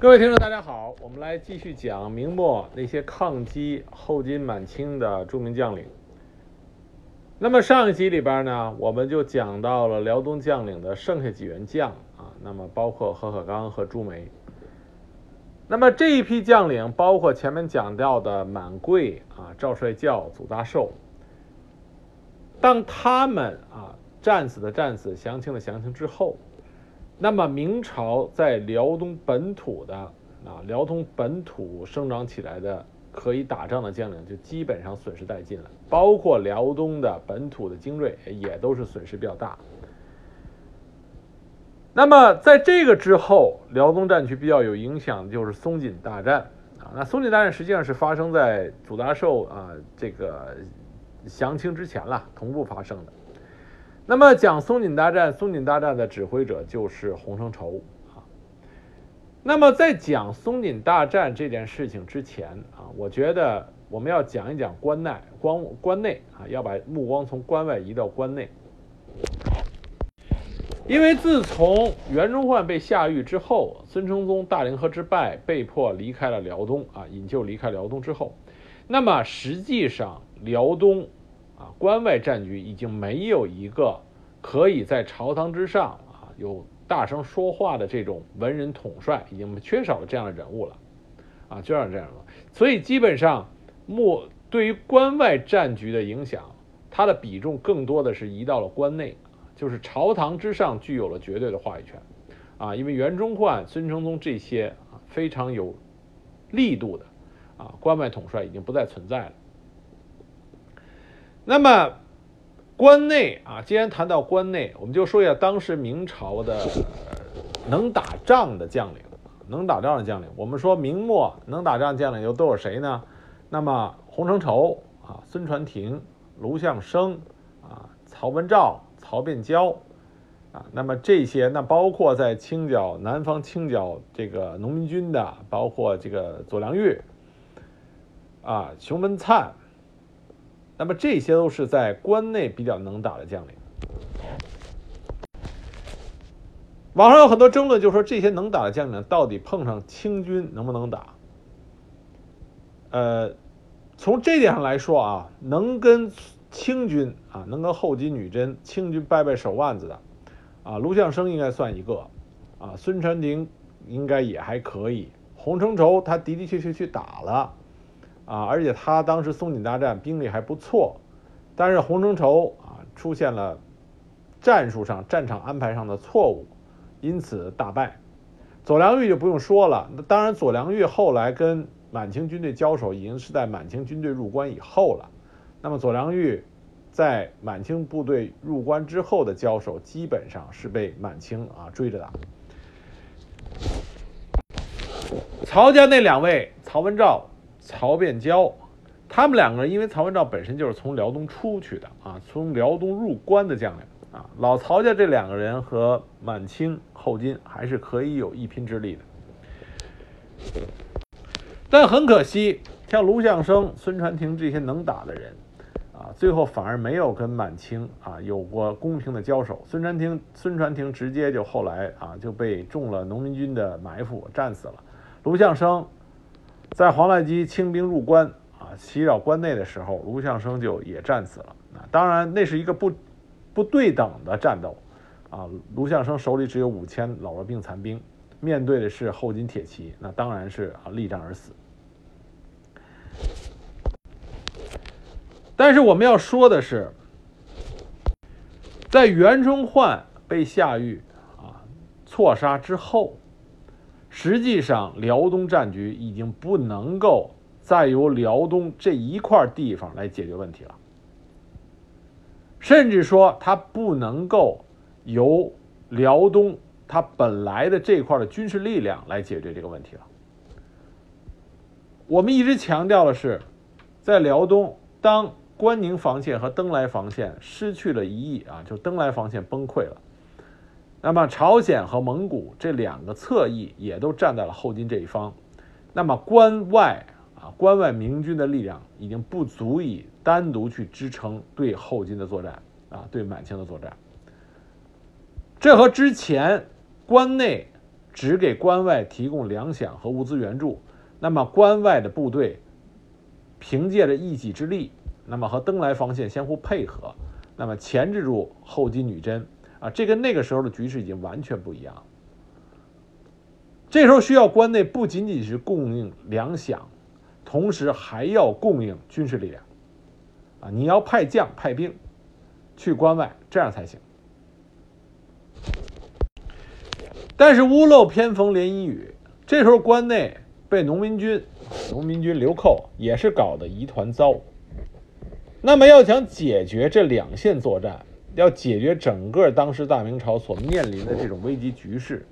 各位听众，大家好，我们来继续讲明末那些抗击后金满清的著名将领。那么上一集里边呢，我们就讲到了辽东将领的剩下几员将啊，那么包括何可刚和朱梅。那么这一批将领，包括前面讲到的满贵啊、赵帅教、祖大寿，当他们啊战死的战死、降清的降清之后。那么明朝在辽东本土的啊，辽东本土生长起来的可以打仗的将领就基本上损失殆尽了，包括辽东的本土的精锐也都是损失比较大。那么在这个之后，辽东战区比较有影响的就是松锦大战啊。那松锦大战实际上是发生在祖大寿啊这个降清之前了，同步发生的。那么讲松锦大战，松锦大战的指挥者就是洪承畴啊。那么在讲松锦大战这件事情之前啊，我觉得我们要讲一讲关内，关关内啊，要把目光从关外移到关内。因为自从袁崇焕被下狱之后，孙承宗大凌河之败，被迫离开了辽东啊，引咎离开辽东之后，那么实际上辽东。啊，关外战局已经没有一个可以在朝堂之上啊有大声说话的这种文人统帅，已经缺少了这样的人物了，啊，缺少这样的，所以基本上莫对于关外战局的影响，它的比重更多的是移到了关内，就是朝堂之上具有了绝对的话语权，啊，因为袁崇焕、孙承宗这些啊非常有力度的啊关外统帅已经不再存在了。那么，关内啊，既然谈到关内，我们就说一下当时明朝的能打仗的将领。能打仗的将领，我们说明末能打仗将领又都有谁呢？那么洪承畴啊，孙传庭、卢象升啊，曹文照、曹变蛟啊，那么这些，那包括在清剿南方清剿这个农民军的，包括这个左良玉啊，熊文灿。那么这些都是在关内比较能打的将领。网上有很多争论，就是说这些能打的将领到底碰上清军能不能打？呃，从这点上来说啊，能跟清军啊，能跟后金女真清军掰掰手腕子的啊，卢象升应该算一个啊，孙传庭应该也还可以，洪承畴他的的确确去打了。啊，而且他当时松锦大战兵力还不错，但是洪承畴啊出现了战术上、战场安排上的错误，因此大败。左良玉就不用说了，那当然左良玉后来跟满清军队交手，已经是在满清军队入关以后了。那么左良玉在满清部队入关之后的交手，基本上是被满清啊追着打。曹家那两位，曹文照。曹变蛟，他们两个人因为曹文照本身就是从辽东出去的啊，从辽东入关的将领啊，老曹家这两个人和满清后金还是可以有一拼之力的。但很可惜，像卢象升、孙传庭这些能打的人啊，最后反而没有跟满清啊有过公平的交手。孙传庭、孙传庭直接就后来啊就被中了农民军的埋伏，战死了。卢象升。在黄赖基清兵入关啊，袭扰关内的时候，卢象升就也战死了。啊，当然那是一个不不对等的战斗啊。卢象升手里只有五千老弱病残兵，面对的是后金铁骑，那当然是啊力战而死。但是我们要说的是，在袁崇焕被下狱啊错杀之后。实际上，辽东战局已经不能够再由辽东这一块地方来解决问题了，甚至说，它不能够由辽东它本来的这块的军事力量来解决这个问题了。我们一直强调的是，在辽东，当关宁防线和登莱防线失去了一翼啊，就登莱防线崩溃了。那么，朝鲜和蒙古这两个侧翼也都站在了后金这一方。那么，关外啊，关外明军的力量已经不足以单独去支撑对后金的作战啊，对满清的作战。这和之前关内只给关外提供粮饷和物资援助，那么关外的部队凭借着一己之力，那么和登莱防线相互配合，那么钳制住后金女真啊，这跟那个时候的局势已经完全不一样。这时候需要关内不仅仅是供应粮饷，同时还要供应军事力量，啊，你要派将派兵去关外，这样才行。但是屋漏偏逢连阴雨，这时候关内被农民军、农民军流寇也是搞得一团糟。那么要想解决这两线作战，要解决整个当时大明朝所面临的这种危机局势。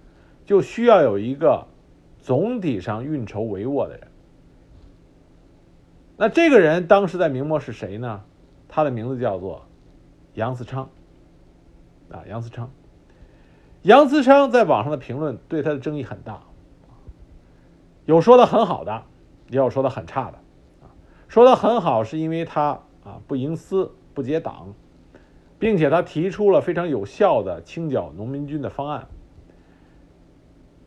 就需要有一个总体上运筹帷幄的人。那这个人当时在明末是谁呢？他的名字叫做杨嗣昌。啊，杨嗣昌。杨嗣昌在网上的评论对他的争议很大，有说的很好的，也有说的很差的。说的很好是因为他啊不营私不结党，并且他提出了非常有效的清剿农民军的方案。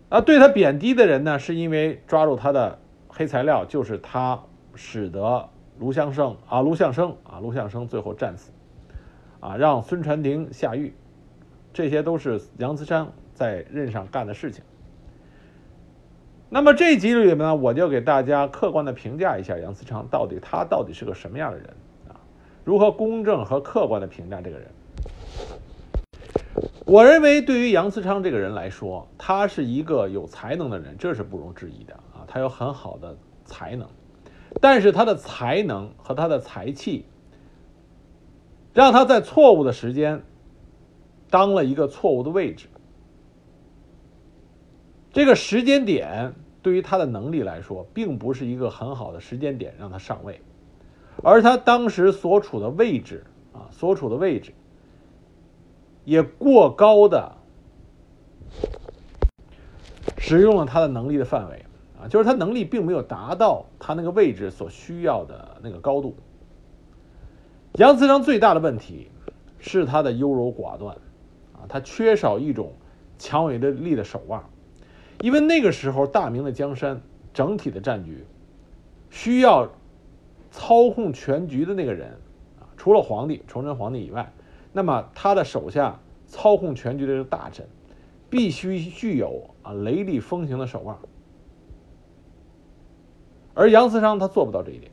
啊，对他贬低的人呢，是因为抓住他的黑材料，就是他使得卢象升啊，卢象升啊，卢象升最后战死，啊，让孙传庭下狱，这些都是杨慈昌在任上干的事情。那么这集里面呢，我就给大家客观的评价一下杨嗣昌到底他到底是个什么样的人？如何公正和客观的评价这个人？我认为，对于杨嗣昌这个人来说，他是一个有才能的人，这是不容置疑的啊。他有很好的才能，但是他的才能和他的才气，让他在错误的时间当了一个错误的位置。这个时间点对于他的能力来说，并不是一个很好的时间点让他上位，而他当时所处的位置啊，所处的位置。也过高的使用了他的能力的范围啊，就是他能力并没有达到他那个位置所需要的那个高度。杨嗣昌最大的问题是他的优柔寡断啊，他缺少一种强有力的手腕，因为那个时候大明的江山整体的战局需要操控全局的那个人啊，除了皇帝崇祯皇帝以外。那么他的手下操控全局的这个大臣，必须具有啊雷厉风行的手腕，而杨嗣昌他做不到这一点，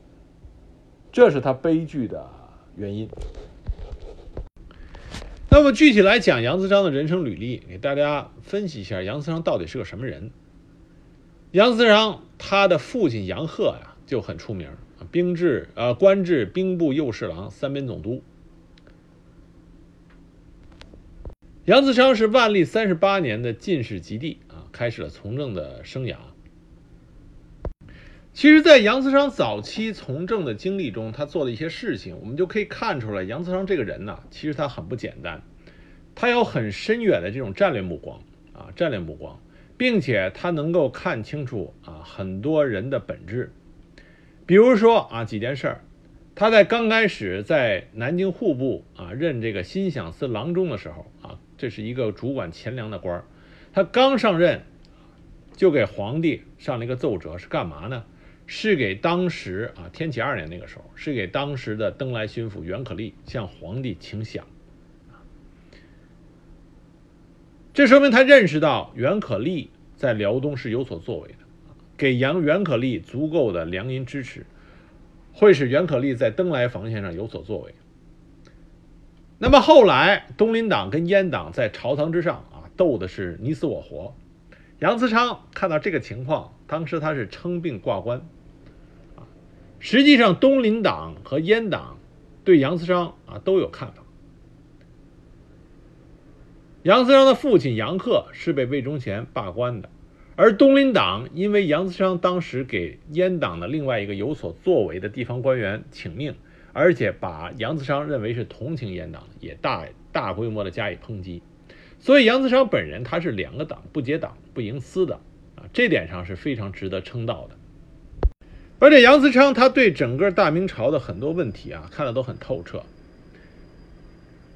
这是他悲剧的原因。那么具体来讲，杨嗣昌的人生履历，给大家分析一下杨嗣昌到底是个什么人。杨嗣昌他的父亲杨鹤呀就很出名，兵制呃官至兵部右侍郎、三边总督。杨嗣昌是万历三十八年的进士及第啊，开始了从政的生涯。其实，在杨嗣昌早期从政的经历中，他做的一些事情，我们就可以看出来，杨嗣昌这个人呢，其实他很不简单，他有很深远的这种战略目光啊，战略目光，并且他能够看清楚啊很多人的本质。比如说啊几件事儿，他在刚开始在南京户部啊任这个心想司郎中的时候啊。这是一个主管钱粮的官儿，他刚上任，就给皇帝上了一个奏折，是干嘛呢？是给当时啊天启二年那个时候，是给当时的登莱巡抚袁可立向皇帝请饷。这说明他认识到袁可立在辽东是有所作为的，给杨袁可立足够的粮银支持，会使袁可立在登莱防线上有所作为。那么后来，东林党跟阉党在朝堂之上啊斗的是你死我活。杨嗣昌看到这个情况，当时他是称病挂冠。实际上东林党和阉党对杨嗣昌啊都有看法。杨嗣昌的父亲杨鹤是被魏忠贤罢官的，而东林党因为杨嗣昌当时给阉党的另外一个有所作为的地方官员请命。而且把杨嗣昌认为是同情阉党，也大大规模的加以抨击，所以杨嗣昌本人他是两个党不结党不营私的啊，这点上是非常值得称道的。而且杨嗣昌他对整个大明朝的很多问题啊看的都很透彻，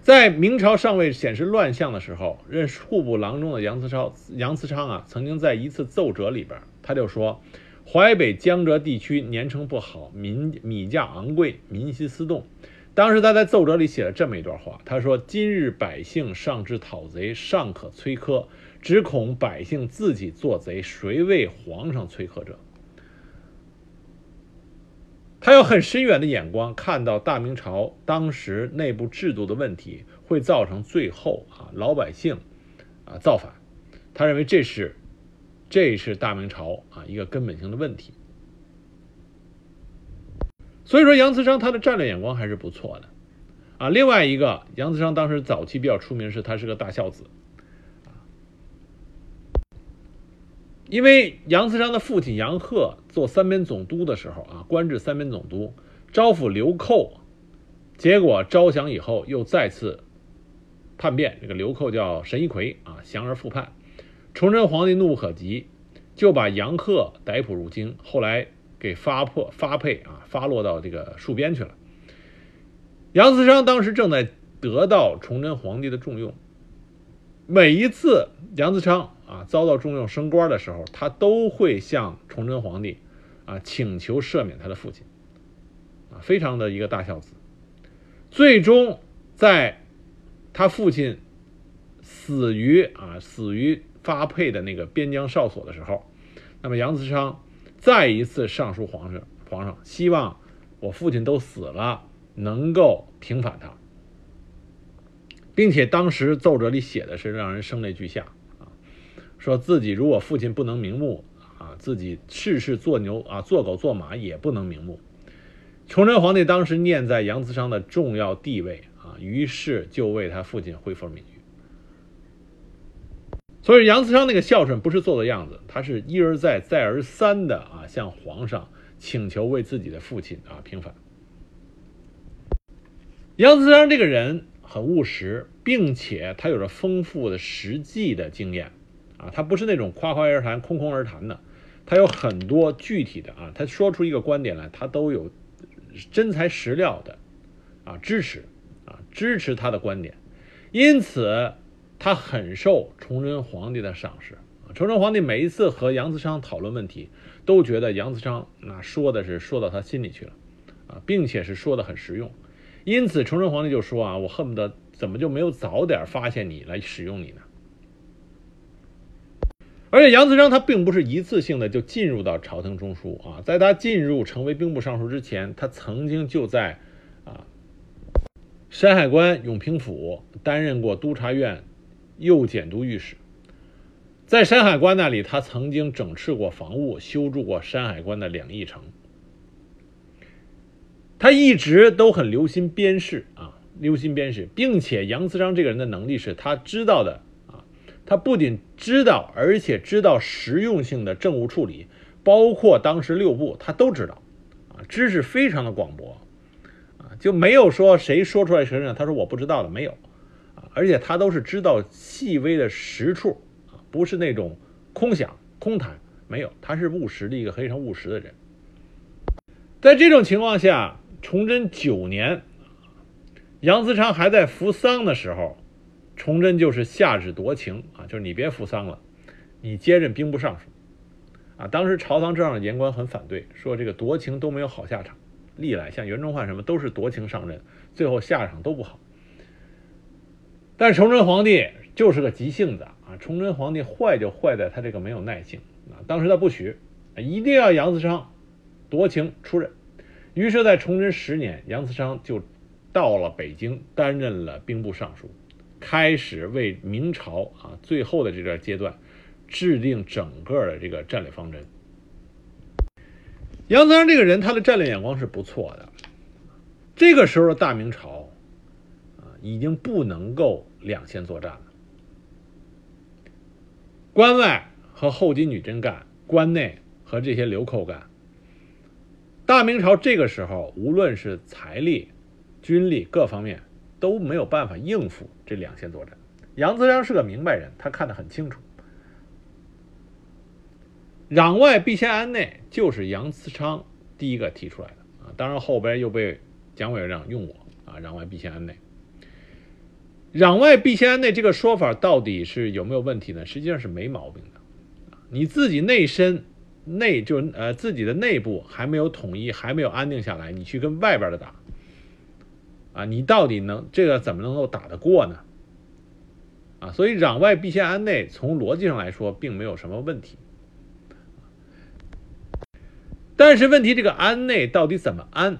在明朝尚未显示乱象的时候，任户部郎中的杨慈超杨慈昌啊，曾经在一次奏折里边，他就说，淮北江浙地区年成不好，民米价昂贵，民心思动。当时他在奏折里写了这么一段话，他说：“今日百姓上至讨贼，尚可催苛，只恐百姓自己做贼，谁为皇上催苛者？”他有很深远的眼光，看到大明朝当时内部制度的问题会造成最后啊老百姓啊造反，他认为这是这是大明朝啊一个根本性的问题。所以说，杨慈昌他的战略眼光还是不错的，啊，另外一个，杨慈昌当时早期比较出名是他是个大孝子，因为杨慈昌的父亲杨鹤做三边总督的时候啊，官至三边总督，招抚流寇，结果招降以后又再次叛变，这个流寇叫神一奎啊，降而复叛，崇祯皇帝怒不可及，就把杨鹤逮捕入京，后来。给发破发配啊，发落到这个戍边去了。杨慈昌当时正在得到崇祯皇帝的重用，每一次杨慈昌啊遭到重用升官的时候，他都会向崇祯皇帝啊请求赦免他的父亲，啊，非常的一个大孝子。最终在他父亲死于啊死于发配的那个边疆哨所的时候，那么杨慈昌。再一次上书皇上，皇上希望我父亲都死了，能够平反他，并且当时奏折里写的是让人声泪俱下，说自己如果父亲不能瞑目啊，自己事事做牛啊，做狗做马也不能瞑目。崇祯皇帝当时念在杨慈昌的重要地位啊，于是就为他父亲恢复了名誉。所以杨慈昌那个孝顺不是做的样子，他是一而再、再而三的啊向皇上请求为自己的父亲啊平反。杨慈昌这个人很务实，并且他有着丰富的实际的经验啊，他不是那种夸夸而谈、空空而谈的，他有很多具体的啊，他说出一个观点来，他都有真材实料的啊支持啊支持他的观点，因此。他很受崇祯皇帝的赏识！崇祯皇帝每一次和杨慈昌讨论问题，都觉得杨慈昌那说的是说到他心里去了啊，并且是说的很实用。因此，崇祯皇帝就说啊：“我恨不得怎么就没有早点发现你来使用你呢？”而且，杨慈昌他并不是一次性的就进入到朝廷中枢啊，在他进入成为兵部尚书之前，他曾经就在啊山海关永平府担任过督察院。右检都御史，在山海关那里，他曾经整治过防务，修筑过山海关的两翼城。他一直都很留心边事啊，留心边事，并且杨慈昌这个人的能力是他知道的啊，他不仅知道，而且知道实用性的政务处理，包括当时六部他都知道啊，知识非常的广博啊，就没有说谁说出来谁呢？他说我不知道的没有。啊而且他都是知道细微的实处啊，不是那种空想空谈，没有，他是务实的一个非常务实的人。在这种情况下，崇祯九年，杨嗣昌还在服丧的时候，崇祯就是下旨夺情啊，就是你别服丧了，你接任兵部尚书啊。当时朝堂上的言官很反对，说这个夺情都没有好下场，历来像袁崇焕什么都是夺情上任，最后下场都不好。但崇祯皇帝就是个急性子啊！崇祯皇帝坏就坏在他这个没有耐性啊！当时他不许，一定要杨嗣昌夺情出任。于是，在崇祯十年，杨嗣昌就到了北京，担任了兵部尚书，开始为明朝啊最后的这段阶段制定整个的这个战略方针。杨嗣昌这个人，他的战略眼光是不错的。这个时候的大明朝。已经不能够两线作战了，关外和后金女真干，关内和这些流寇干。大明朝这个时候，无论是财力、军力各方面都没有办法应付这两线作战。杨子昌是个明白人，他看得很清楚。攘外必先安内，就是杨子昌第一个提出来的啊。当然后边又被蒋委员长用我啊，攘外必先安内。攘外必先安内这个说法到底是有没有问题呢？实际上是没毛病的。你自己内身内就呃自己的内部还没有统一，还没有安定下来，你去跟外边的打，啊，你到底能这个怎么能够打得过呢？啊，所以攘外必先安内，从逻辑上来说并没有什么问题。但是问题，这个安内到底怎么安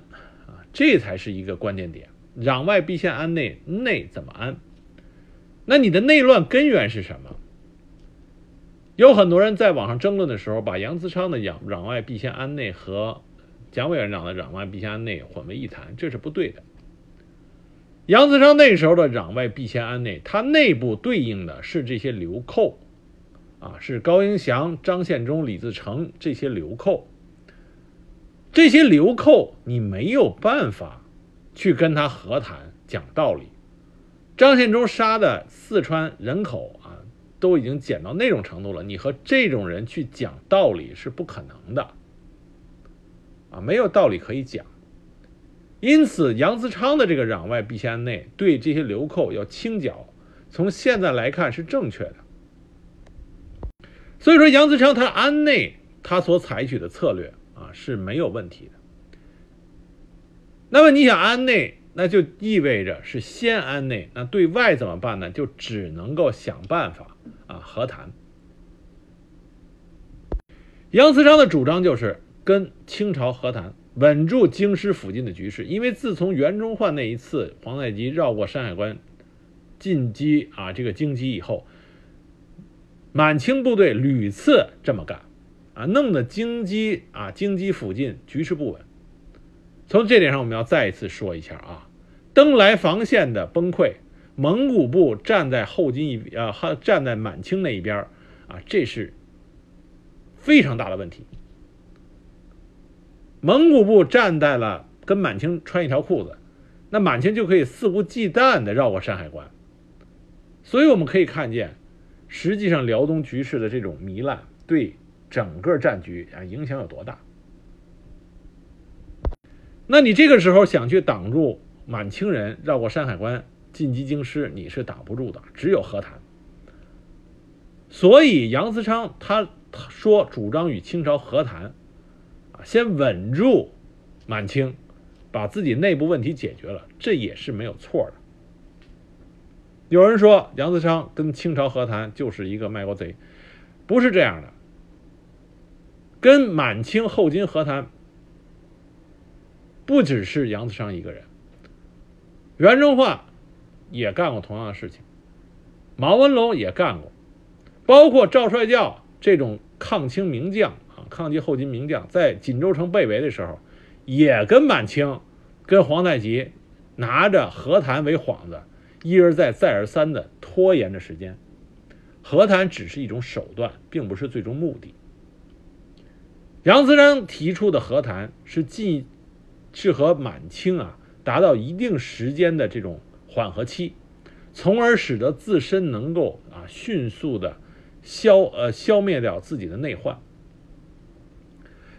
啊？这才是一个关键点。攘外必先安内，内怎么安？那你的内乱根源是什么？有很多人在网上争论的时候，把杨子昌的攘攘外必先安内和蒋委员长的攘外必先安内混为一谈，这是不对的。杨子昌那时候的攘外必先安内，他内部对应的是这些流寇，啊，是高迎祥、张献忠、李自成这些流寇。这些流寇，你没有办法去跟他和谈讲道理。张献忠杀的四川人口啊，都已经减到那种程度了，你和这种人去讲道理是不可能的，啊，没有道理可以讲。因此，杨子昌的这个攘外必先安内，对这些流寇要清剿，从现在来看是正确的。所以说，杨子昌他安内，他所采取的策略啊是没有问题的。那么你想安内，那就意味着是先安内，那对外怎么办呢？就只能够想办法啊和谈。杨子昌的主张就是跟清朝和谈。稳住京师附近的局势，因为自从袁崇焕那一次皇太极绕过山海关进击啊这个京畿以后，满清部队屡次这么干，啊，弄得京畿啊京畿附近局势不稳。从这点上，我们要再一次说一下啊，登莱防线的崩溃，蒙古部站在后金一啊站在满清那一边啊，这是非常大的问题。蒙古部站在了跟满清穿一条裤子，那满清就可以肆无忌惮地绕过山海关。所以我们可以看见，实际上辽东局势的这种糜烂对整个战局啊影响有多大。那你这个时候想去挡住满清人绕过山海关进击京师，你是挡不住的，只有和谈。所以杨思昌他说主张与清朝和谈。先稳住满清，把自己内部问题解决了，这也是没有错的。有人说杨子昌跟清朝和谈就是一个卖国贼，不是这样的。跟满清后金和谈，不只是杨子昌一个人，袁崇焕也干过同样的事情，毛文龙也干过，包括赵帅教这种抗清名将。抗击后金名将在锦州城被围的时候，也跟满清、跟皇太极拿着和谈为幌子，一而再、再而三的拖延着时间。和谈只是一种手段，并不是最终目的。杨子章提出的和谈是既是和满清啊达到一定时间的这种缓和期，从而使得自身能够啊迅速的消呃消灭掉自己的内患。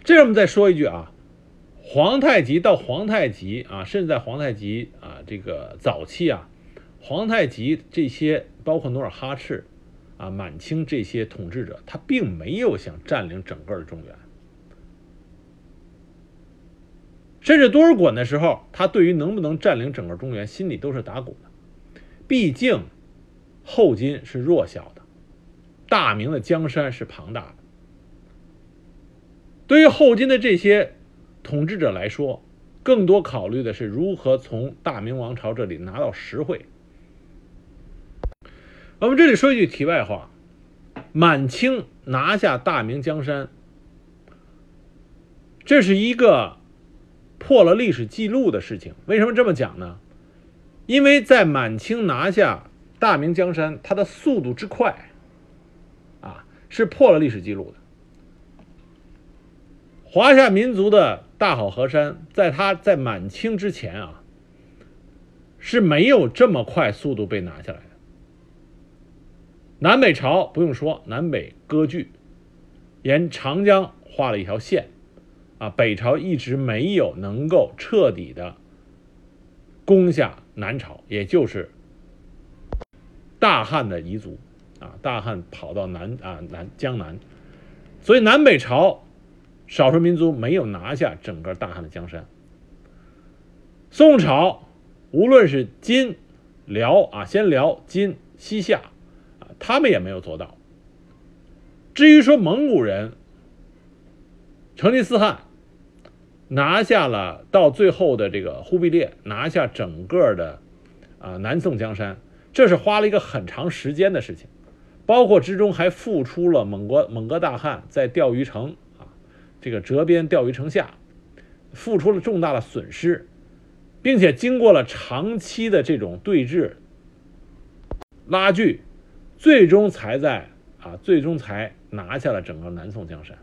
这我们再说一句啊，皇太极到皇太极啊，甚至在皇太极啊这个早期啊，皇太极这些包括努尔哈赤啊、满清这些统治者，他并没有想占领整个的中原，甚至多尔衮的时候，他对于能不能占领整个中原，心里都是打鼓的。毕竟后金是弱小的，大明的江山是庞大的。对于后金的这些统治者来说，更多考虑的是如何从大明王朝这里拿到实惠。我们这里说一句题外话：满清拿下大明江山，这是一个破了历史记录的事情。为什么这么讲呢？因为在满清拿下大明江山，它的速度之快，啊，是破了历史记录的。华夏民族的大好河山，在他在满清之前啊，是没有这么快速度被拿下来的。南北朝不用说，南北割据，沿长江画了一条线，啊，北朝一直没有能够彻底的攻下南朝，也就是大汉的彝族啊，大汉跑到南啊南江南，所以南北朝少数民族没有拿下整个大汉的江山。宋朝无论是金、辽啊，先辽、金、西夏啊，他们也没有做到。至于说蒙古人，成吉思汗拿下了到最后的这个忽必烈拿下整个的啊南宋江山，这是花了一个很长时间的事情，包括之中还付出了蒙国蒙哥大汗在钓鱼城这个折边钓鱼城下付出了重大的损失，并且经过了长期的这种对峙拉锯，最终才在啊最终才拿下了整个南宋江山。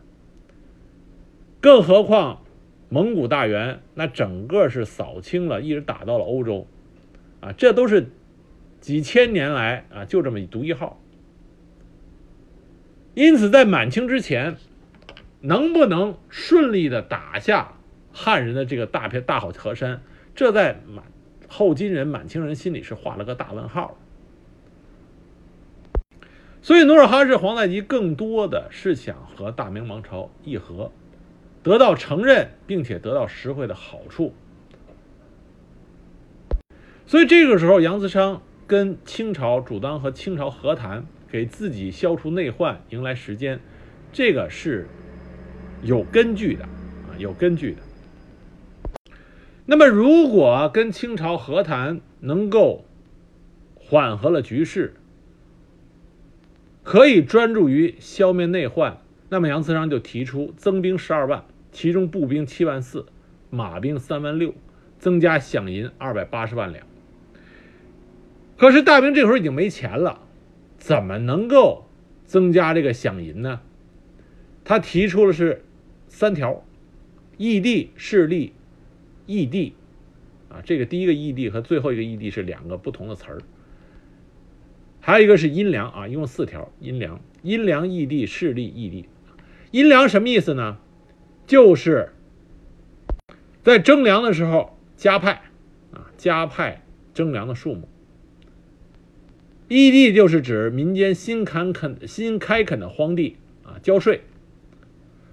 更何况，蒙古大元那整个是扫清了，一直打到了欧洲，啊，这都是几千年来啊就这么一独一号。因此，在满清之前，能不能顺利的打下汉人的这个大片大好河山，这在满后金人、满清人心里是画了个大问号。所以，努尔哈赤、皇太极更多的是想和大明王朝议和。得到承认，并且得到实惠的好处，所以这个时候，杨嗣昌跟清朝主张和清朝和谈，给自己消除内患，迎来时间，这个是有根据的啊，有根据的。那么，如果跟清朝和谈能够缓和了局势，可以专注于消灭内患，那么杨嗣昌就提出增兵十二万。其中步兵七万四，马兵三万六，增加饷银二百八十万两。可是大明这会儿已经没钱了，怎么能够增加这个饷银呢？他提出的是三条：异地、势力、异地。啊，这个第一个异地和最后一个异地是两个不同的词儿。还有一个是阴粮啊，一共四条：阴粮、阴粮、异地、势力、异地。阴粮什么意思呢？就是在征粮的时候加派啊，加派征粮的数目。异地就是指民间新垦垦新开垦的荒地啊，交税。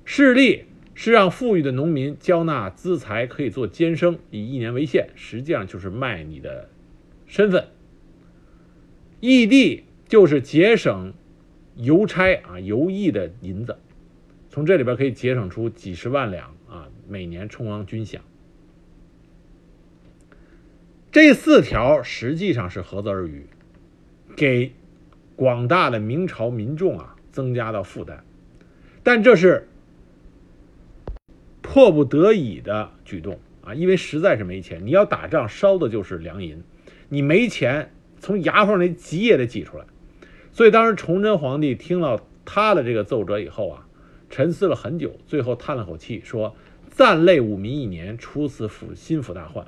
势利是让富裕的农民交纳资财，可以做监生，以一年为限，实际上就是卖你的身份。异地就是节省邮差啊邮役的银子。从这里边可以节省出几十万两啊，每年充当军饷。这四条实际上是合则而渔，给广大的明朝民众啊增加了负担，但这是迫不得已的举动啊，因为实在是没钱。你要打仗烧的就是粮银，你没钱从牙缝里挤也得挤出来。所以当时崇祯皇帝听到他的这个奏折以后啊。沉思了很久，最后叹了口气，说：“暂累五民一年，除此府心腹大患。”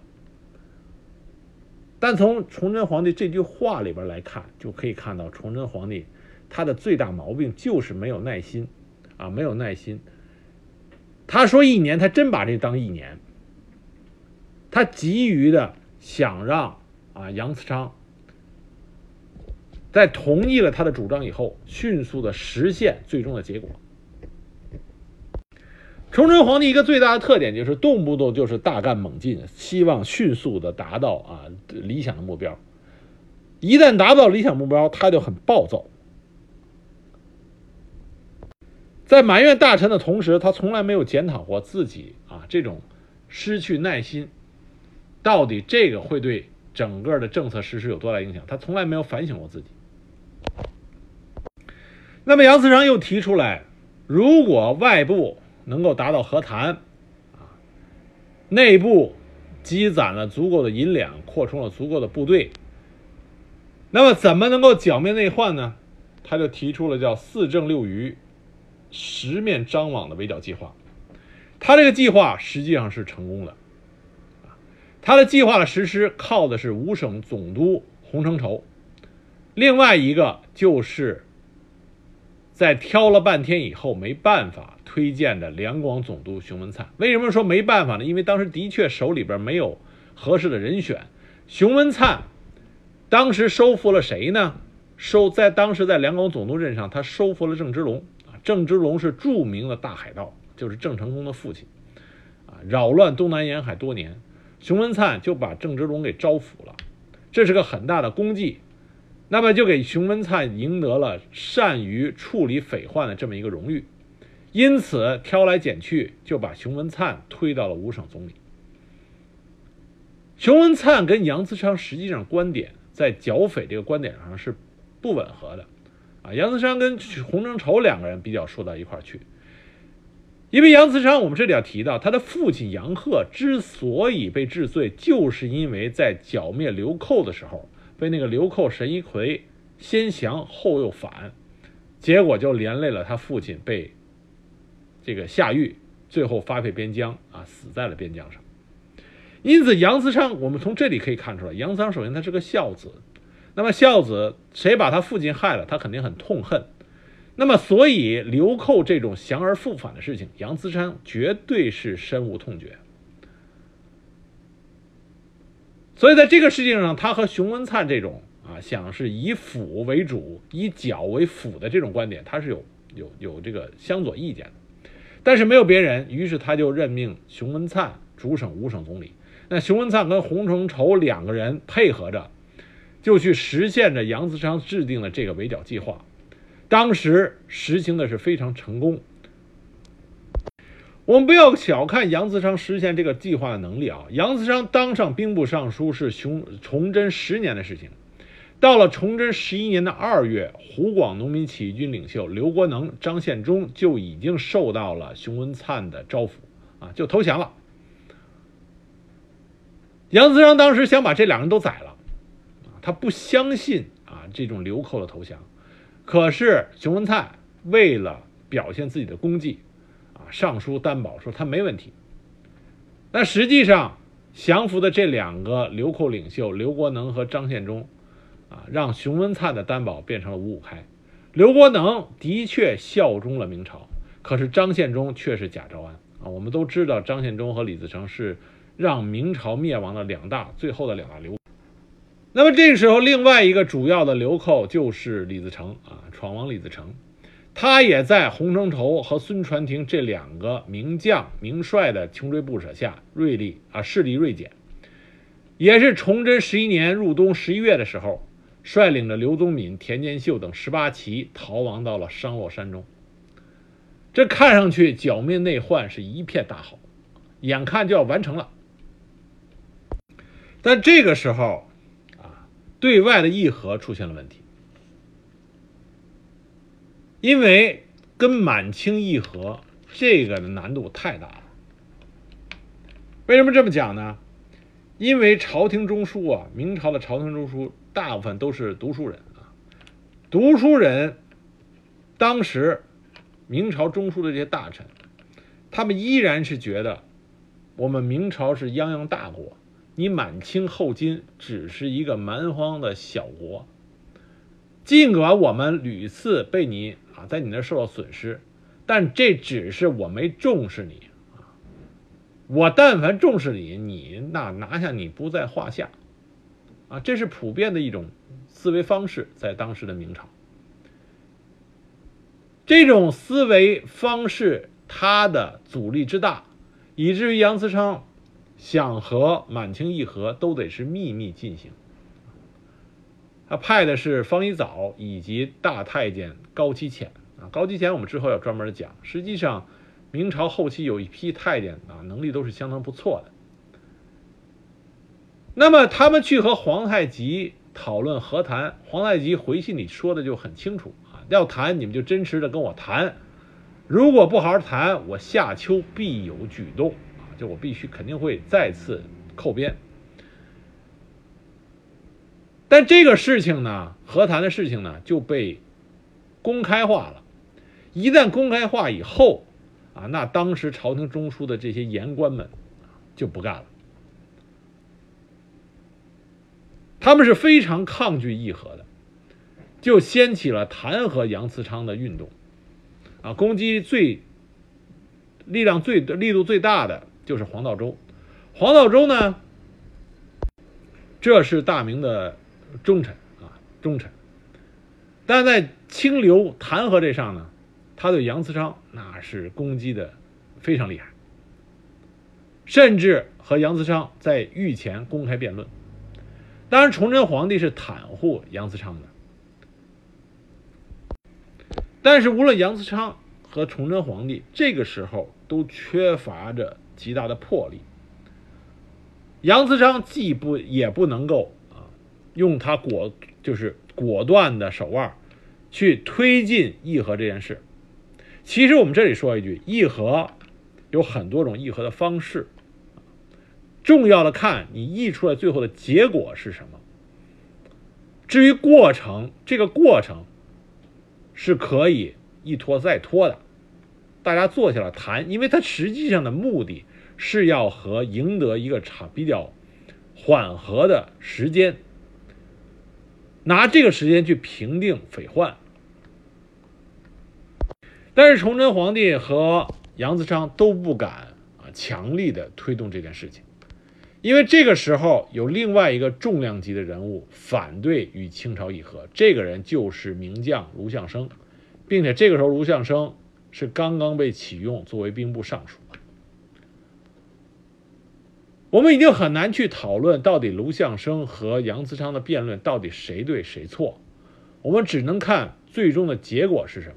但从崇祯皇帝这句话里边来看，就可以看到崇祯皇帝他的最大毛病就是没有耐心啊，没有耐心。他说一年，他真把这当一年。他急于的想让啊杨嗣昌在同意了他的主张以后，迅速的实现最终的结果。崇祯皇帝一个最大的特点就是动不动就是大干猛进，希望迅速的达到啊理想的目标。一旦达不到理想目标，他就很暴躁。在埋怨大臣的同时，他从来没有检讨过自己啊这种失去耐心，到底这个会对整个的政策实施有多大影响？他从来没有反省过自己。那么杨嗣昌又提出来，如果外部能够达到和谈，啊，内部积攒了足够的银两，扩充了足够的部队，那么怎么能够剿灭内患呢？他就提出了叫“四正六余，十面张网”的围剿计划。他这个计划实际上是成功的，他的计划的实施靠的是五省总督洪承畴，另外一个就是在挑了半天以后没办法。推荐的两广总督熊文灿，为什么说没办法呢？因为当时的确手里边没有合适的人选。熊文灿当时收服了谁呢？收在当时在两广总督任上，他收服了郑芝龙。郑芝龙是著名的大海盗，就是郑成功的父亲啊，扰乱东南沿海多年。熊文灿就把郑芝龙给招抚了，这是个很大的功绩。那么就给熊文灿赢得了善于处理匪患的这么一个荣誉，因此挑来拣去就把熊文灿推到了五省总理。熊文灿跟杨自昌实际上观点在剿匪这个观点上是不吻合的，啊，杨嗣昌跟洪承畴两个人比较说到一块去，因为杨嗣昌我们这里要提到他的父亲杨鹤之所以被治罪，就是因为在剿灭流寇的时候。被那个流寇神一奎先降后又反，结果就连累了他父亲被这个下狱，最后发配边疆啊，死在了边疆上。因此，杨嗣昌，我们从这里可以看出来，杨嗣昌首先他是个孝子，那么孝子谁把他父亲害了，他肯定很痛恨。那么，所以流寇这种降而复返的事情，杨嗣昌绝对是深恶痛绝。所以，在这个事情上，他和熊文灿这种啊，想是以辅为主，以剿为辅的这种观点，他是有有有这个相左意见的。但是没有别人，于是他就任命熊文灿主省五省总理。那熊文灿跟洪承畴两个人配合着，就去实现着杨子昌制定的这个围剿计划。当时实行的是非常成功。我们不要小看杨子昌实现这个计划的能力啊！杨子昌当上兵部尚书是熊崇祯十年的事情，到了崇祯十一年的二月，湖广农民起义军领袖刘国能、张献忠就已经受到了熊文灿的招抚啊，就投降了。杨子昌当时想把这两人都宰了，他不相信啊这种流寇的投降，可是熊文灿为了表现自己的功绩。啊上书担保说他没问题，但实际上降服的这两个流寇领袖刘国能和张献忠，啊，让熊文灿的担保变成了五五开。刘国能的确效忠了明朝，可是张献忠却是假招安啊。我们都知道张献忠和李自成是让明朝灭亡的两大最后的两大流。那么这个时候，另外一个主要的流寇就是李自成啊，闯王李自成。他也在洪承畴和孙传庭这两个名将名帅的穷追不舍下，锐利啊势力锐减。也是崇祯十一年入冬十一月的时候，率领着刘宗敏、田间秀等十八旗逃亡到了商洛山中。这看上去剿灭内患是一片大好，眼看就要完成了。但这个时候，对外的议和出现了问题。因为跟满清议和，这个的难度太大了。为什么这么讲呢？因为朝廷中枢啊，明朝的朝廷中枢大部分都是读书人啊。读书人，当时明朝中枢的这些大臣，他们依然是觉得我们明朝是泱泱大国，你满清后金只是一个蛮荒的小国。尽管我们屡次被你啊。在你那受到损失，但这只是我没重视你啊！我但凡重视你，你那拿下你不在话下啊！这是普遍的一种思维方式，在当时的明朝，这种思维方式它的阻力之大，以至于杨嗣昌想和满清议和都得是秘密进行。他派的是方一藻以及大太监高期潜啊，高期潜我们之后要专门讲。实际上，明朝后期有一批太监啊，能力都是相当不错的。那么他们去和皇太极讨论和谈，皇太极回信里说的就很清楚啊，要谈你们就真实的跟我谈，如果不好好谈，我夏秋必有举动，就我必须肯定会再次扣编。但这个事情呢，和谈的事情呢就被公开化了。一旦公开化以后，啊，那当时朝廷中枢的这些言官们就不干了。他们是非常抗拒议和的，就掀起了弹劾杨嗣昌的运动。啊，攻击最力量最力度最大的就是黄道周。黄道周呢，这是大明的。忠臣啊，忠臣。但在清流弹劾这上呢，他对杨嗣昌那是攻击的非常厉害，甚至和杨嗣昌在御前公开辩论。当然，崇祯皇帝是袒护杨嗣昌的，但是无论杨嗣昌和崇祯皇帝这个时候都缺乏着极大的魄力。杨嗣昌既不也不能够啊，用他果就是果断的手腕去推进议和这件事。其实我们这里说一句，议和有很多种议和的方式，重要的看你议出来最后的结果是什么。至于过程，这个过程是可以一拖再拖的，大家坐下来谈，因为它实际上的目的。是要和赢得一个长比较缓和的时间，拿这个时间去平定匪患。但是崇祯皇帝和杨子昌都不敢啊强力的推动这件事情，因为这个时候有另外一个重量级的人物反对与清朝议和，这个人就是名将卢象升，并且这个时候卢象升是刚刚被启用作为兵部尚书。我们已经很难去讨论到底卢象升和杨嗣昌的辩论到底谁对谁错，我们只能看最终的结果是什么。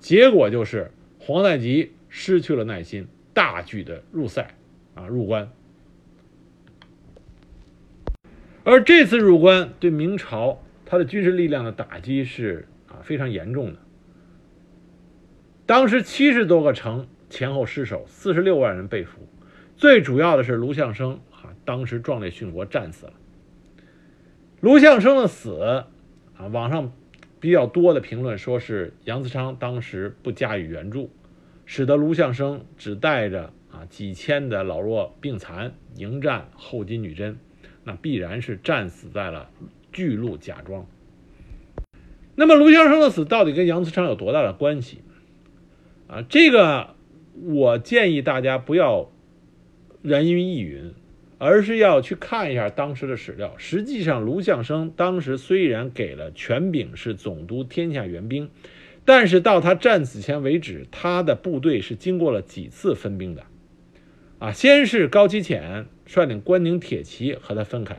结果就是皇太极失去了耐心，大举的入塞，啊入关。而这次入关对明朝他的军事力量的打击是啊非常严重的。当时七十多个城前后失守，四十六万人被俘。最主要的是卢象升啊，当时壮烈殉国，战死了。卢象升的死啊，网上比较多的评论说是杨嗣昌当时不加以援助，使得卢象升只带着啊几千的老弱病残迎战后金女真，那必然是战死在了巨鹿贾庄。那么卢象升的死到底跟杨嗣昌有多大的关系啊？这个我建议大家不要。人云亦云，而是要去看一下当时的史料。实际上，卢象升当时虽然给了权柄是总督天下援兵，但是到他战死前为止，他的部队是经过了几次分兵的。啊，先是高启潜率领关宁铁骑和他分开。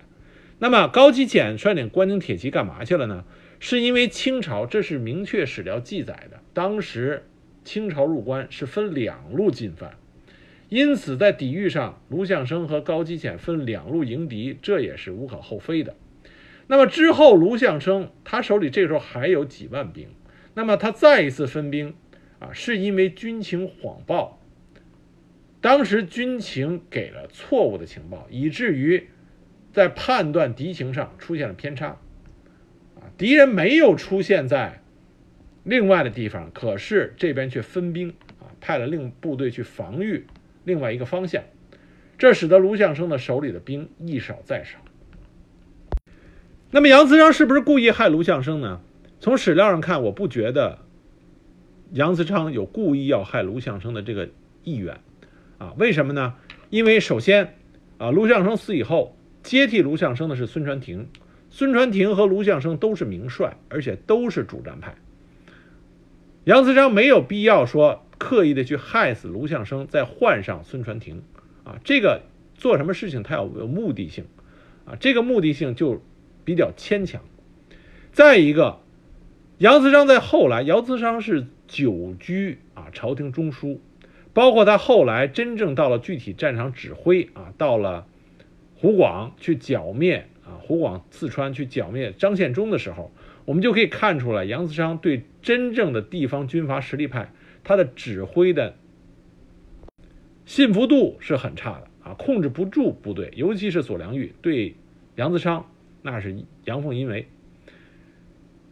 那么高启潜率领关宁铁骑干嘛去了呢？是因为清朝这是明确史料记载的，当时清朝入关是分两路进犯。因此，在抵御上，卢象升和高基潜分两路迎敌，这也是无可厚非的。那么之后，卢象升他手里这时候还有几万兵，那么他再一次分兵，啊，是因为军情谎报，当时军情给了错误的情报，以至于在判断敌情上出现了偏差，啊，敌人没有出现在另外的地方，可是这边却分兵，啊，派了另部队去防御。另外一个方向，这使得卢象升的手里的兵一少再少。那么杨嗣昌是不是故意害卢象升呢？从史料上看，我不觉得杨嗣昌有故意要害卢象升的这个意愿。啊，为什么呢？因为首先，啊，卢象升死以后，接替卢象升的是孙传庭。孙传庭和卢象升都是名帅，而且都是主战派。杨嗣昌没有必要说。刻意的去害死卢象升，再换上孙传庭，啊，这个做什么事情他要有目的性，啊，这个目的性就比较牵强。再一个，杨嗣昌在后来，杨嗣昌是久居啊朝廷中枢，包括他后来真正到了具体战场指挥啊，到了湖广去剿灭啊湖广四川去剿灭张献忠的时候，我们就可以看出来，杨嗣昌对真正的地方军阀实力派。他的指挥的信服度是很差的啊，控制不住部队，尤其是左良玉对杨子昌那是阳奉阴违。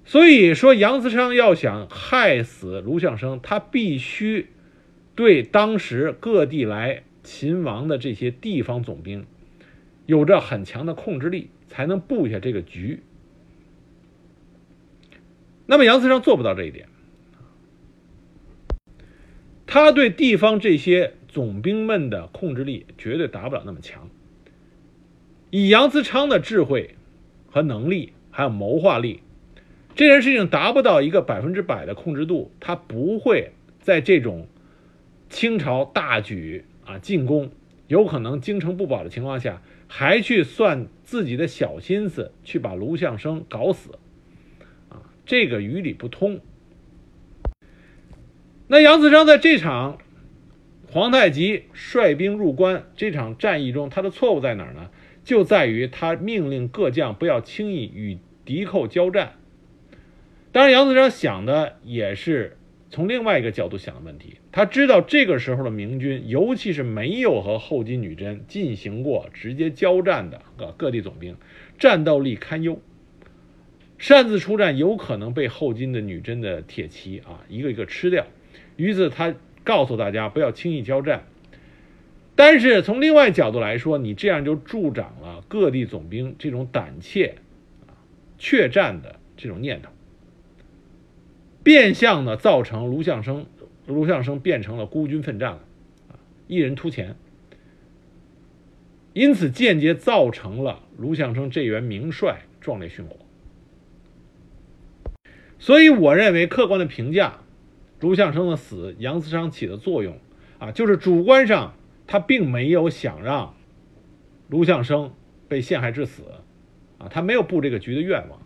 所以说，杨子昌要想害死卢象升，他必须对当时各地来秦王的这些地方总兵有着很强的控制力，才能布下这个局。那么杨子昌做不到这一点。他对地方这些总兵们的控制力绝对达不了那么强。以杨嗣昌的智慧和能力，还有谋划力，这件事情达不到一个百分之百的控制度，他不会在这种清朝大举啊进攻，有可能京城不保的情况下，还去算自己的小心思去把卢象升搞死，啊，这个于理不通。那杨子章在这场皇太极率兵入关这场战役中，他的错误在哪儿呢？就在于他命令各将不要轻易与敌寇交战。当然，杨子章想的也是从另外一个角度想的问题。他知道这个时候的明军，尤其是没有和后金女真进行过直接交战的各各地总兵，战斗力堪忧，擅自出战有可能被后金的女真的铁骑啊一个一个吃掉。于是他告诉大家不要轻易交战。但是从另外角度来说，你这样就助长了各地总兵这种胆怯、啊怯战的这种念头，变相的造成卢象升，卢象升变成了孤军奋战了，啊，一人突前，因此间接造成了卢象升这员名帅壮烈殉国。所以，我认为客观的评价，卢象升的死，杨嗣昌起的作用，啊，就是主观上。他并没有想让卢象升被陷害致死，啊，他没有布这个局的愿望。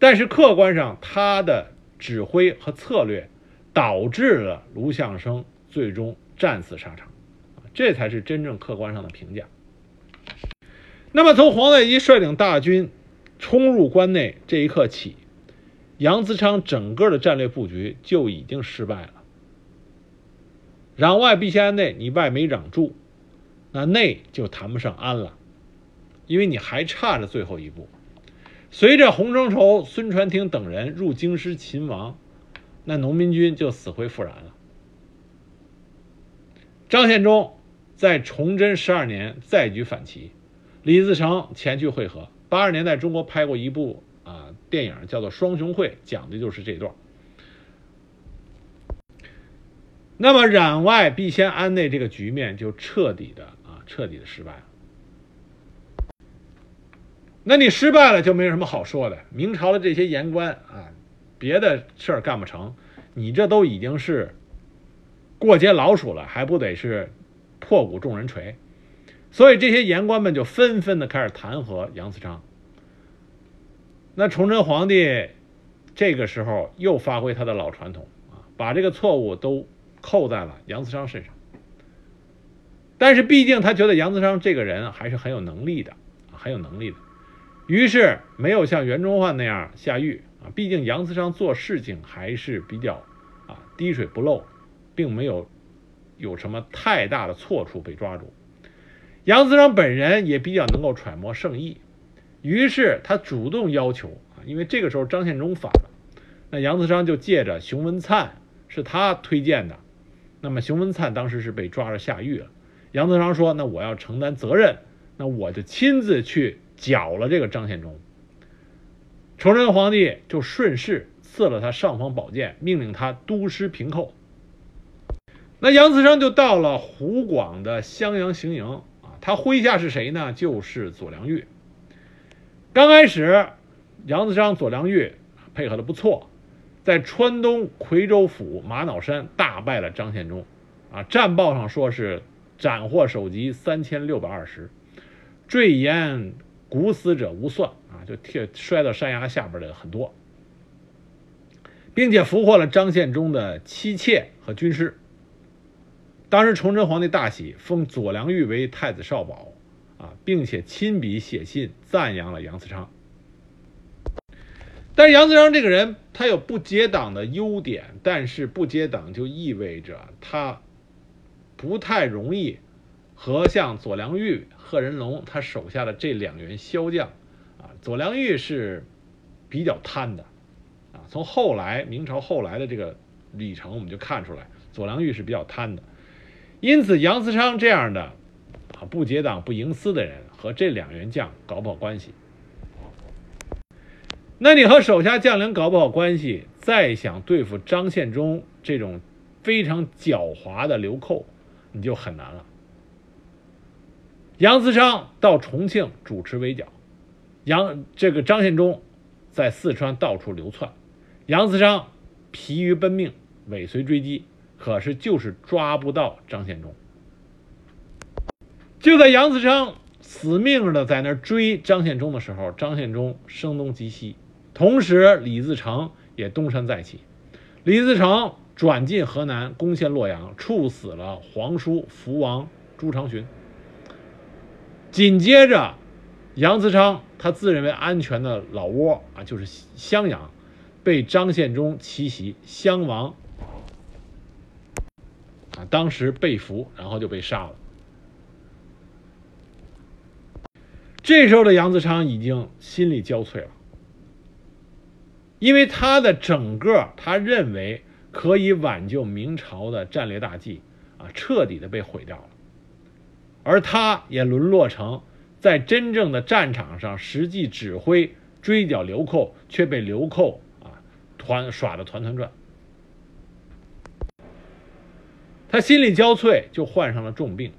但是客观上，他的指挥和策略导致了卢象升最终战死沙场，这才是真正客观上的评价。那么，从黄太极率领大军冲入关内这一刻起，杨子昌整个的战略布局就已经失败了。攘外必先安内，你外没攘住，那内就谈不上安了，因为你还差着最后一步。随着洪承畴、孙传庭等人入京师勤王，那农民军就死灰复燃了。张献忠在崇祯十二年再举反旗，李自成前去会合。八十年代中国拍过一部电影，叫做《双雄会》，讲的就是这段。那么攘外必先安内这个局面就彻底的啊，彻底的失败了。那你失败了就没有什么好说的。明朝的这些言官啊，别的事儿干不成，你这都已经是过街老鼠了，还不得是破鼓众人锤？所以这些言官们就纷纷的开始弹劾杨嗣昌。那崇祯皇帝这个时候又发挥他的老传统啊，把这个错误都。扣在了杨嗣昌身上，但是毕竟他觉得杨嗣昌这个人还是很有能力的，很有能力的，于是没有像袁崇焕那样下狱啊。毕竟杨嗣昌做事情还是比较啊滴水不漏，并没有有什么太大的错处被抓住。杨嗣昌本人也比较能够揣摩圣意，于是他主动要求啊，因为这个时候张献忠反了，那杨嗣昌就借着熊文灿是他推荐的。那么熊文灿当时是被抓着下狱了，杨嗣昌说：“那我要承担责任，那我就亲自去剿了这个张献忠。”崇祯皇帝就顺势赐了他尚方宝剑，命令他督师平寇。那杨嗣昌就到了湖广的襄阳行营啊，他麾下是谁呢？就是左良玉。刚开始，杨嗣昌、左良玉配合的不错。在川东夔州府玛瑙山大败了张献忠，啊，战报上说是斩获首级三千六百二十，坠岩骨死者无算，啊，就贴摔到山崖下边的很多，并且俘获了张献忠的妻妾和军师。当时崇祯皇帝大喜，封左良玉为太子少保，啊，并且亲笔写信赞扬了杨嗣昌。但是杨嗣昌这个人，他有不结党的优点，但是不结党就意味着他不太容易和像左良玉、贺人龙他手下的这两员骁将啊，左良玉是比较贪的啊。从后来明朝后来的这个历程，我们就看出来左良玉是比较贪的。因此，杨嗣昌这样的啊不结党、不营私的人，和这两员将搞不好关系。那你和手下将领搞不好关系，再想对付张献忠这种非常狡猾的流寇，你就很难了。杨嗣昌到重庆主持围剿，杨这个张献忠在四川到处流窜，杨嗣昌疲于奔命，尾随追击，可是就是抓不到张献忠。就在杨子昌死命的在那追张献忠的时候，张献忠声东击西，同时李自成也东山再起，李自成转进河南，攻陷洛阳，处死了皇叔福王朱常洵。紧接着，杨子昌他自认为安全的老窝啊，就是襄阳，被张献忠奇袭，襄王啊，当时被俘，然后就被杀了。这时候的杨子昌已经心力交瘁了，因为他的整个他认为可以挽救明朝的战略大计啊，彻底的被毁掉了。而他也沦落成在真正的战场上实际指挥追剿流寇，却被流寇啊团耍的团团转。他心力交瘁，就患上了重病，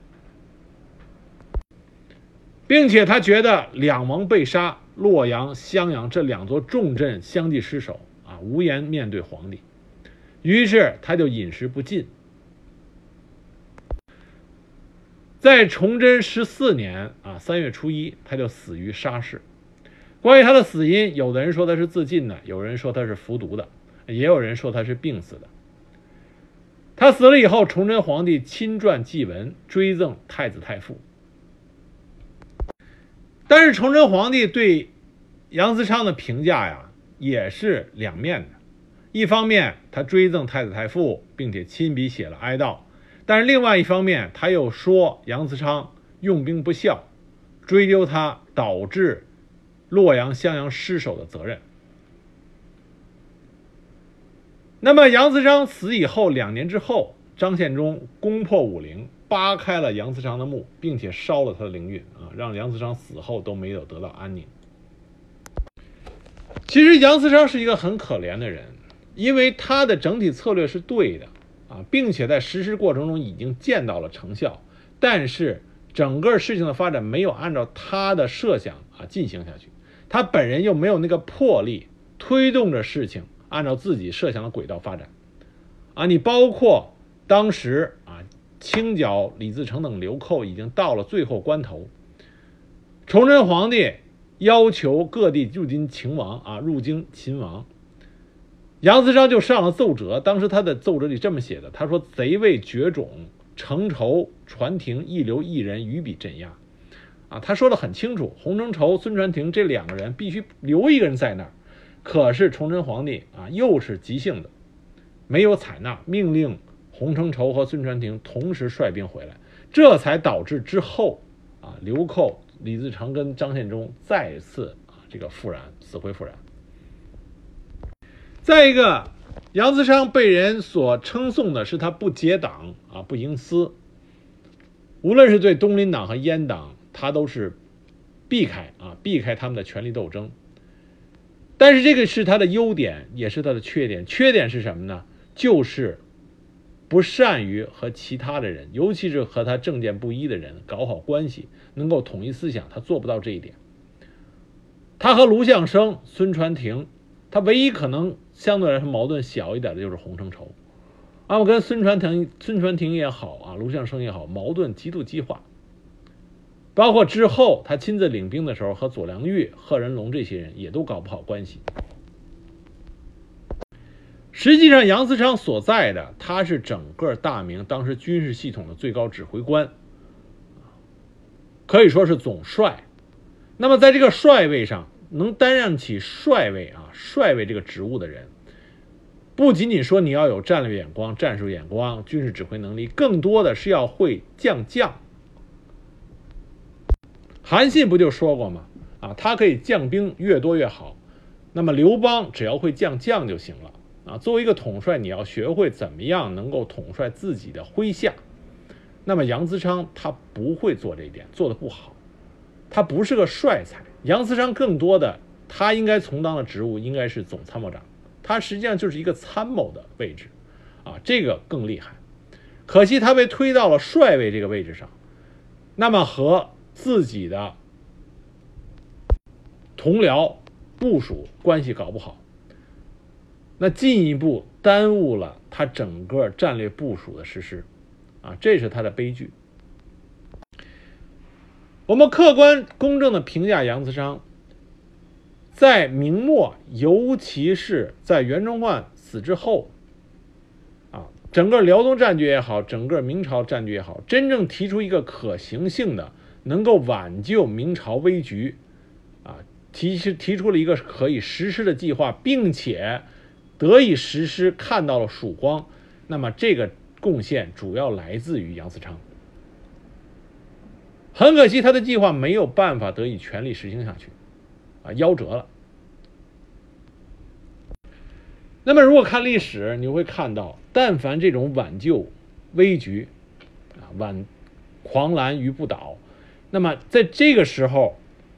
并且他觉得两王被杀，洛阳、襄阳这两座重镇相继失守啊，无颜面对皇帝，于是他就饮食不进。在崇祯十四年啊三月初一，他就死于沙市。关于他的死因，有的人说他是自尽的，有人说他是服毒的，也有人说他是病死的。他死了以后，崇祯皇帝亲撰祭文追赠太子太傅。但是崇祯皇帝对杨嗣昌的评价呀，也是两面的。一方面，他追赠太子太傅，并且亲笔写了哀悼。但是另外一方面，他又说杨嗣昌用兵不效，追究他导致洛阳、襄阳失守的责任。那么杨嗣昌死以后两年之后，张献忠攻破武陵，扒开了杨嗣昌的墓，并且烧了他的灵柩啊，让杨嗣昌死后都没有得到安宁。其实杨嗣昌是一个很可怜的人，因为他的整体策略是对的。啊，并且在实施过程中已经见到了成效，但是整个事情的发展没有按照他的设想啊进行下去，他本人又没有那个魄力推动着事情按照自己设想的轨道发展，啊，你包括当时清剿李自成等流寇已经到了最后关头，崇祯皇帝要求各地入京擒王啊入京擒王。杨嗣昌就上了奏折，当时他的奏折里这么写的：“他说贼未绝种，程畴、传庭一留一人于彼镇压。”啊，他说的很清楚，洪承畴、孙传庭这两个人必须留一个人在那儿。可是崇祯皇帝啊，又是急性的，没有采纳，命令洪承畴和孙传庭同时率兵回来，这才导致之后啊，流寇李自成跟张献忠再次啊这个复燃，死灰复燃。再一个，杨嗣昌被人所称颂的是他不结党啊，不营私。无论是对东林党和阉党，他都是避开啊，避开他们的权力斗争。但是这个是他的优点，也是他的缺点。缺点是什么呢？就是不善于和其他的人，尤其是和他政见不一的人搞好关系，能够统一思想，他做不到这一点。他和卢象升、孙传庭。他唯一可能相对来说矛盾小一点的就是洪承畴，啊，我跟孙传庭、孙传庭也好啊，卢象升也好，矛盾极度激化。包括之后他亲自领兵的时候，和左良玉、贺人龙这些人也都搞不好关系。实际上，杨嗣昌所在的他是整个大明当时军事系统的最高指挥官，可以说是总帅。那么在这个帅位上。能担任起帅位啊，帅位这个职务的人，不仅仅说你要有战略眼光、战术眼光、军事指挥能力，更多的是要会将将。韩信不就说过吗？啊，他可以将兵越多越好。那么刘邦只要会将将就行了啊。作为一个统帅，你要学会怎么样能够统帅自己的麾下。那么杨嗣昌他不会做这一点，做的不好，他不是个帅才。杨嗣昌更多的，他应该从当的职务应该是总参谋长，他实际上就是一个参谋的位置，啊，这个更厉害。可惜他被推到了帅位这个位置上，那么和自己的同僚部署关系搞不好，那进一步耽误了他整个战略部署的实施，啊，这是他的悲剧。我们客观公正的评价杨嗣昌，在明末，尤其是在袁崇焕死之后，啊，整个辽东战局也好，整个明朝战局也好，真正提出一个可行性的、能够挽救明朝危局，啊，提提出了一个可以实施的计划，并且得以实施，看到了曙光。那么，这个贡献主要来自于杨嗣昌。很可惜，他的计划没有办法得以全力实行下去，啊，夭折了。那么，如果看历史，你会看到，但凡这种挽救危局，啊，挽狂澜于不倒，那么在这个时候，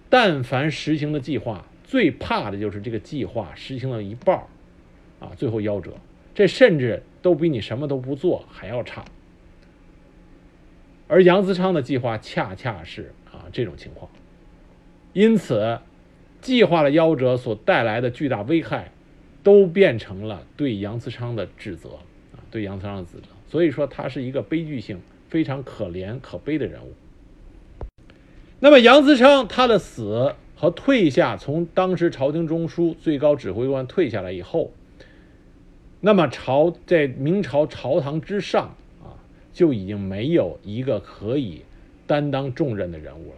但凡实行的计划，最怕的就是这个计划实行了一半啊，最后夭折，这甚至都比你什么都不做还要差。而杨嗣昌的计划恰恰是啊这种情况，因此，计划的夭折所带来的巨大危害，都变成了对杨嗣昌的指责啊，对杨嗣昌的指责。所以说，他是一个悲剧性非常可怜可悲的人物。那么，杨嗣昌他的死和退下，从当时朝廷中枢最高指挥官退下来以后，那么朝在明朝朝堂之上啊。就已经没有一个可以担当重任的人物了。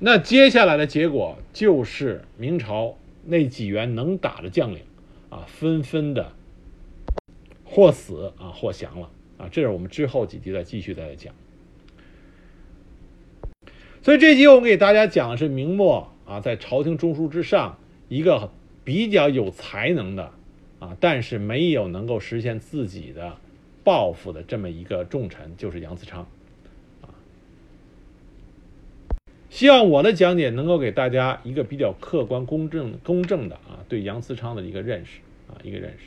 那接下来的结果就是明朝那几员能打的将领啊，纷纷的或死啊，或降了啊。这是我们之后几集再继续再讲。所以这集我们给大家讲的是明末啊，在朝廷中枢之上一个比较有才能的。啊，但是没有能够实现自己的抱负的这么一个重臣，就是杨嗣昌，啊，希望我的讲解能够给大家一个比较客观、公正、公正的啊，对杨嗣昌的一个认识啊，一个认识。